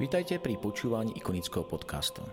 Vítajte pri počúvaní ikonického podcastu.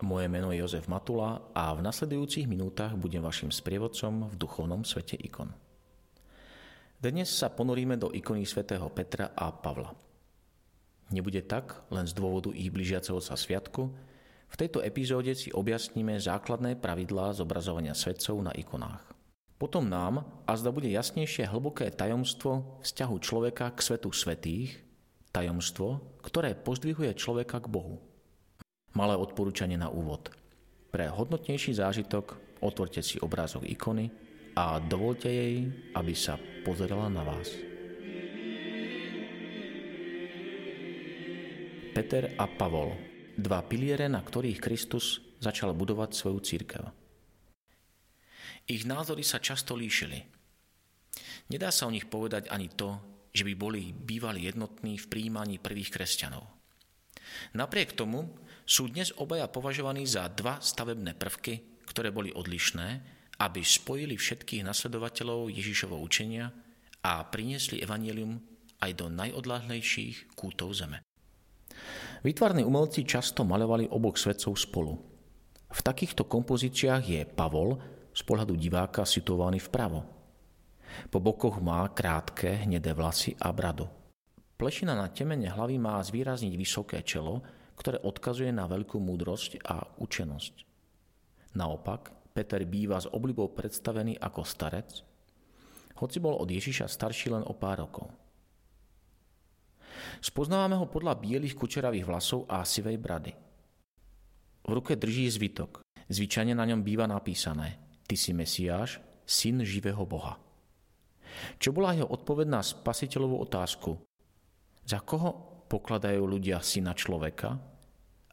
Moje meno je Jozef Matula a v nasledujúcich minútach budem vašim sprievodcom v duchovnom svete ikon. Dnes sa ponoríme do ikony svätého Petra a Pavla. Nebude tak len z dôvodu ich blížiaceho sa sviatku, v tejto epizóde si objasníme základné pravidlá zobrazovania svetcov na ikonách. Potom nám a zda bude jasnejšie hlboké tajomstvo vzťahu človeka k svetu svetých, Tajomstvo, ktoré pozdvihuje človeka k Bohu. Malé odporúčanie na úvod. Pre hodnotnejší zážitok otvorte si obrázok ikony a dovolte jej, aby sa pozerala na vás. Peter a Pavol, dva piliere, na ktorých Kristus začal budovať svoju církev. Ich názory sa často líšili. Nedá sa o nich povedať ani to, že by boli bývali jednotní v príjmaní prvých kresťanov. Napriek tomu sú dnes obaja považovaní za dva stavebné prvky, ktoré boli odlišné, aby spojili všetkých nasledovateľov Ježišovho učenia a priniesli evanielium aj do najodláhlejších kútov zeme. Výtvarní umelci často malovali oboch svetcov spolu. V takýchto kompozíciách je Pavol z pohľadu diváka situovaný vpravo, po bokoch má krátke, hnedé vlasy a bradu. Plešina na temene hlavy má zvýrazniť vysoké čelo, ktoré odkazuje na veľkú múdrosť a učenosť. Naopak, Peter býva s oblibou predstavený ako starec, hoci bol od Ježiša starší len o pár rokov. Spoznávame ho podľa bielých kučeravých vlasov a sivej brady. V ruke drží zvitok. Zvyčajne na ňom býva napísané Ty si Mesiáš, syn živého Boha. Čo bola jeho odpoveď na spasiteľovú otázku? Za koho pokladajú ľudia syna človeka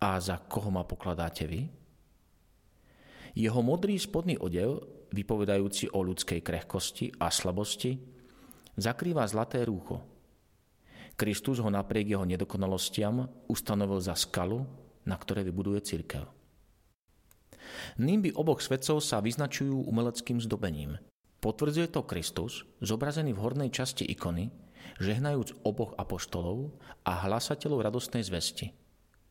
a za koho ma pokladáte vy? Jeho modrý spodný odev, vypovedajúci o ľudskej krehkosti a slabosti, zakrýva zlaté rúcho. Kristus ho napriek jeho nedokonalostiam ustanovil za skalu, na ktoré vybuduje církev. Nimby oboch svetcov sa vyznačujú umeleckým zdobením – Potvrdzuje to Kristus, zobrazený v hornej časti ikony, žehnajúc oboch apoštolov a hlasateľov radostnej zvesti,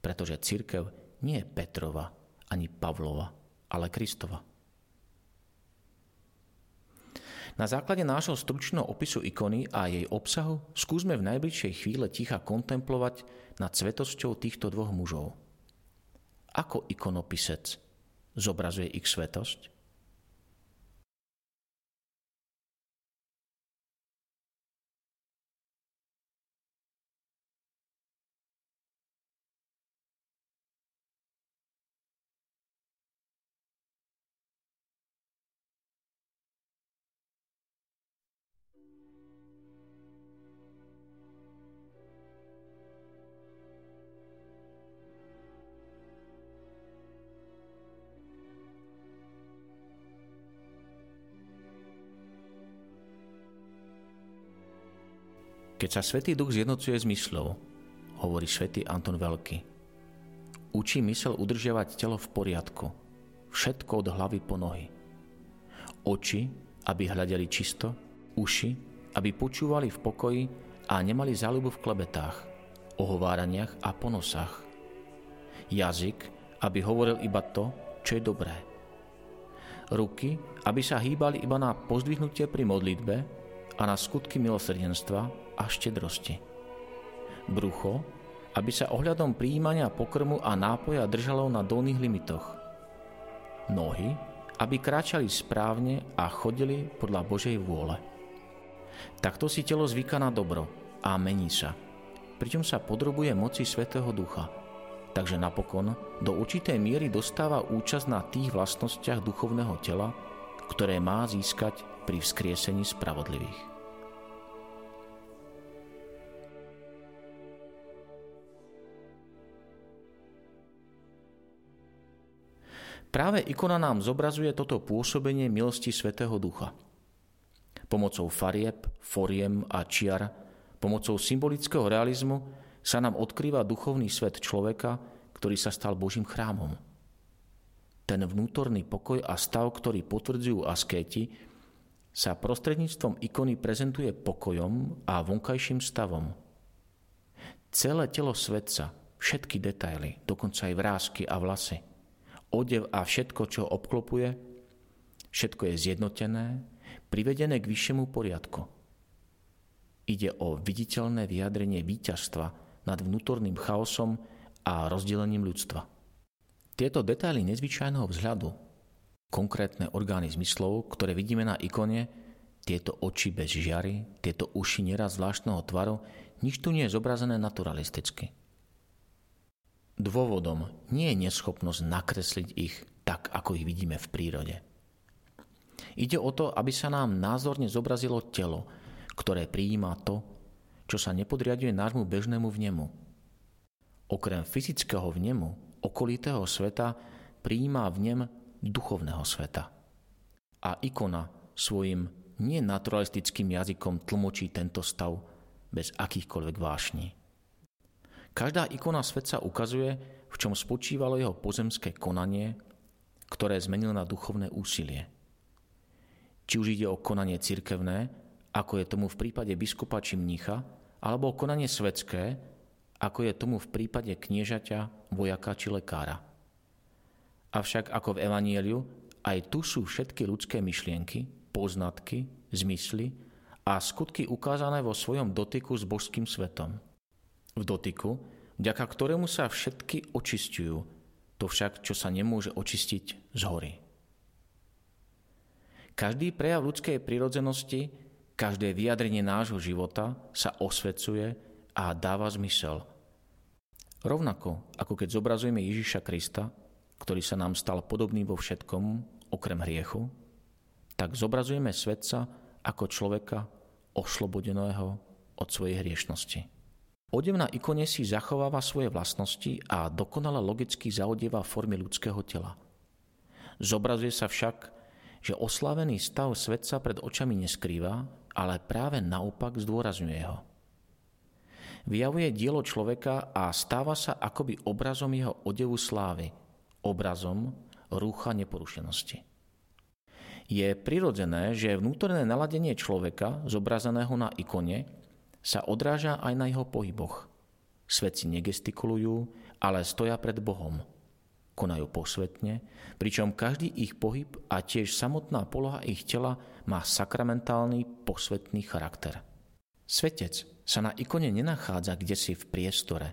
pretože církev nie je Petrova ani Pavlova, ale Kristova. Na základe nášho stručného opisu ikony a jej obsahu skúsme v najbližšej chvíle ticha kontemplovať nad svetosťou týchto dvoch mužov. Ako ikonopisec zobrazuje ich svetosť? Keď sa Svetý Duch zjednocuje s myslou, hovorí svätý Anton Veľký, učí mysel udržiavať telo v poriadku, všetko od hlavy po nohy. Oči, aby hľadeli čisto, uši, aby počúvali v pokoji a nemali záľubu v klebetách, ohováraniach a ponosách. Jazyk, aby hovoril iba to, čo je dobré. Ruky, aby sa hýbali iba na pozdvihnutie pri modlitbe a na skutky milosrdenstva a štedrosti. Brucho, aby sa ohľadom príjmania pokrmu a nápoja držalo na dolných limitoch. Nohy, aby kráčali správne a chodili podľa Božej vôle. Takto si telo zvyká na dobro a mení sa, pričom sa podrobuje moci Svetého Ducha. Takže napokon do určitej miery dostáva účasť na tých vlastnostiach duchovného tela, ktoré má získať pri vzkriesení spravodlivých. Práve ikona nám zobrazuje toto pôsobenie milosti Svetého Ducha. Pomocou farieb, foriem a čiar, pomocou symbolického realizmu sa nám odkrýva duchovný svet človeka, ktorý sa stal Božím chrámom. Ten vnútorný pokoj a stav, ktorý potvrdzujú askéti, sa prostredníctvom ikony prezentuje pokojom a vonkajším stavom. Celé telo svetca, všetky detaily, dokonca aj vrázky a vlasy, odev a všetko, čo obklopuje, všetko je zjednotené, privedené k vyššiemu poriadku. Ide o viditeľné vyjadrenie víťazstva nad vnútorným chaosom a rozdelením ľudstva. Tieto detaily nezvyčajného vzhľadu, konkrétne orgány zmyslov, ktoré vidíme na ikone, tieto oči bez žiary, tieto uši neraz zvláštneho tvaru, nič tu nie je zobrazené naturalisticky. Dôvodom nie je neschopnosť nakresliť ich tak, ako ich vidíme v prírode. Ide o to, aby sa nám názorne zobrazilo telo, ktoré prijíma to, čo sa nepodriaduje nášmu bežnému vnemu. Okrem fyzického vnemu, okolitého sveta, prijíma vnem duchovného sveta. A ikona svojim nenaturalistickým jazykom tlmočí tento stav bez akýchkoľvek vášní. Každá ikona svetca ukazuje, v čom spočívalo jeho pozemské konanie, ktoré zmenil na duchovné úsilie. Či už ide o konanie cirkevné, ako je tomu v prípade biskupa či mnícha, alebo o konanie svetské, ako je tomu v prípade kniežaťa, vojaka či lekára. Avšak ako v Evanieliu, aj tu sú všetky ľudské myšlienky, poznatky, zmysly a skutky ukázané vo svojom dotyku s božským svetom – v dotyku, vďaka ktorému sa všetky očistujú, to však, čo sa nemôže očistiť z hory. Každý prejav ľudskej prirodzenosti, každé vyjadrenie nášho života sa osvecuje a dáva zmysel. Rovnako ako keď zobrazujeme Ježiša Krista, ktorý sa nám stal podobný vo všetkom, okrem hriechu, tak zobrazujeme svetca ako človeka oslobodeného od svojej hriešnosti. Odev na ikone si zachováva svoje vlastnosti a dokonale logicky zaodieva formy ľudského tela. Zobrazuje sa však, že oslavený stav svetca pred očami neskrýva, ale práve naopak zdôrazňuje ho. Vyjavuje dielo človeka a stáva sa akoby obrazom jeho odevu slávy, obrazom rúcha neporušenosti. Je prirodzené, že vnútorné naladenie človeka, zobrazeného na ikone, sa odráža aj na jeho pohyboch. Svetci negestikulujú, ale stoja pred Bohom. Konajú posvetne, pričom každý ich pohyb a tiež samotná poloha ich tela má sakramentálny posvetný charakter. Svetec sa na ikone nenachádza kde si v priestore,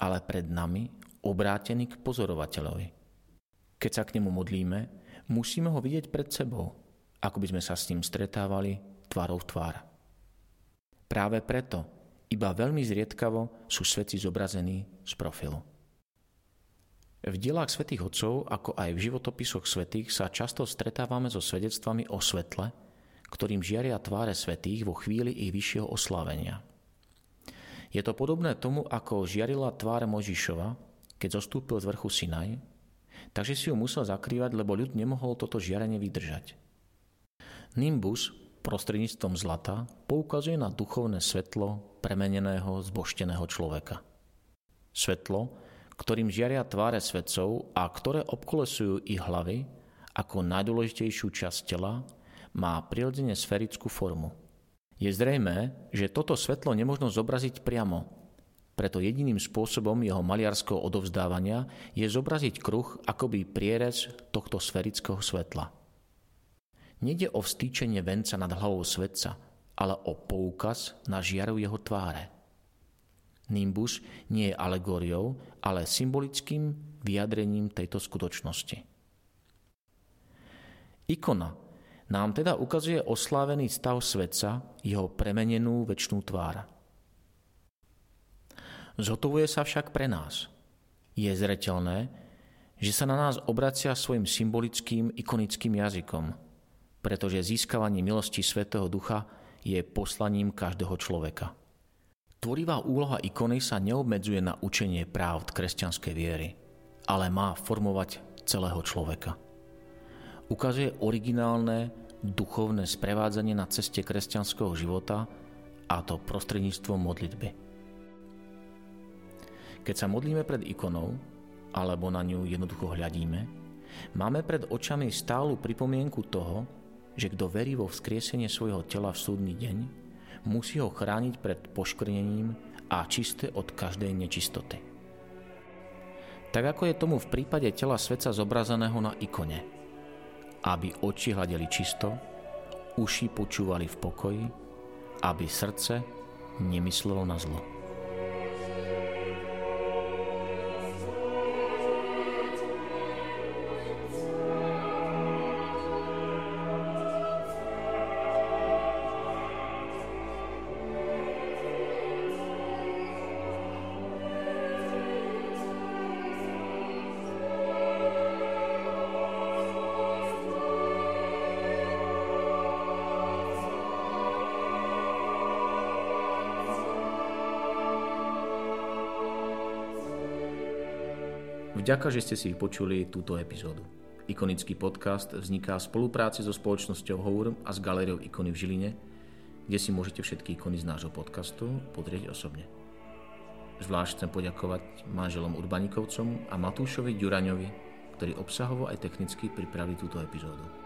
ale pred nami obrátený k pozorovateľovi. Keď sa k nemu modlíme, musíme ho vidieť pred sebou, ako by sme sa s ním stretávali tvárou v tvár. Práve preto iba veľmi zriedkavo sú svetci zobrazení z profilu. V dielách svätých Otcov, ako aj v životopisoch svetých, sa často stretávame so svedectvami o svetle, ktorým žiaria tváre svetých vo chvíli ich vyššieho oslávenia. Je to podobné tomu, ako žiarila tvár Možišova, keď zostúpil z vrchu Sinaj, takže si ju musel zakrývať, lebo ľud nemohol toto žiarenie vydržať. Nimbus prostredníctvom zlata poukazuje na duchovné svetlo premeneného zbošteného človeka. Svetlo, ktorým žiaria tváre svetcov a ktoré obkolesujú ich hlavy ako najdôležitejšiu časť tela, má prirodzene sferickú formu. Je zrejmé, že toto svetlo nemožno zobraziť priamo, preto jediným spôsobom jeho maliarského odovzdávania je zobraziť kruh akoby prierez tohto sferického svetla. Nede o vstýčenie venca nad hlavou svetca, ale o poukaz na žiaru jeho tváre. Nimbus nie je alegóriou, ale symbolickým vyjadrením tejto skutočnosti. Ikona nám teda ukazuje oslávený stav svetca, jeho premenenú väčšnú tvár. Zhotovuje sa však pre nás. Je zretelné, že sa na nás obracia svojim symbolickým ikonickým jazykom – pretože získavanie milosti Svetého Ducha je poslaním každého človeka. Tvorivá úloha ikony sa neobmedzuje na učenie práv kresťanskej viery, ale má formovať celého človeka. ukazuje originálne duchovné sprevádzanie na ceste kresťanského života a to prostredníctvom modlitby. Keď sa modlíme pred ikonou, alebo na ňu jednoducho hľadíme, máme pred očami stálu pripomienku toho, že kto verí vo vzkriesenie svojho tela v súdny deň, musí ho chrániť pred poškvrnením a čisté od každej nečistoty. Tak ako je tomu v prípade tela sveca zobrazeného na ikone. Aby oči hľadeli čisto, uši počúvali v pokoji, aby srdce nemyslelo na zlo. Vďaka, že ste si vypočuli túto epizódu. Ikonický podcast vzniká v spolupráci so spoločnosťou Hour a s galériou Ikony v Žiline, kde si môžete všetky ikony z nášho podcastu podrieť osobne. Zvlášť chcem poďakovať manželom Urbanikovcom a Matúšovi Ďuraňovi, ktorí obsahovo aj technicky pripravili túto epizódu.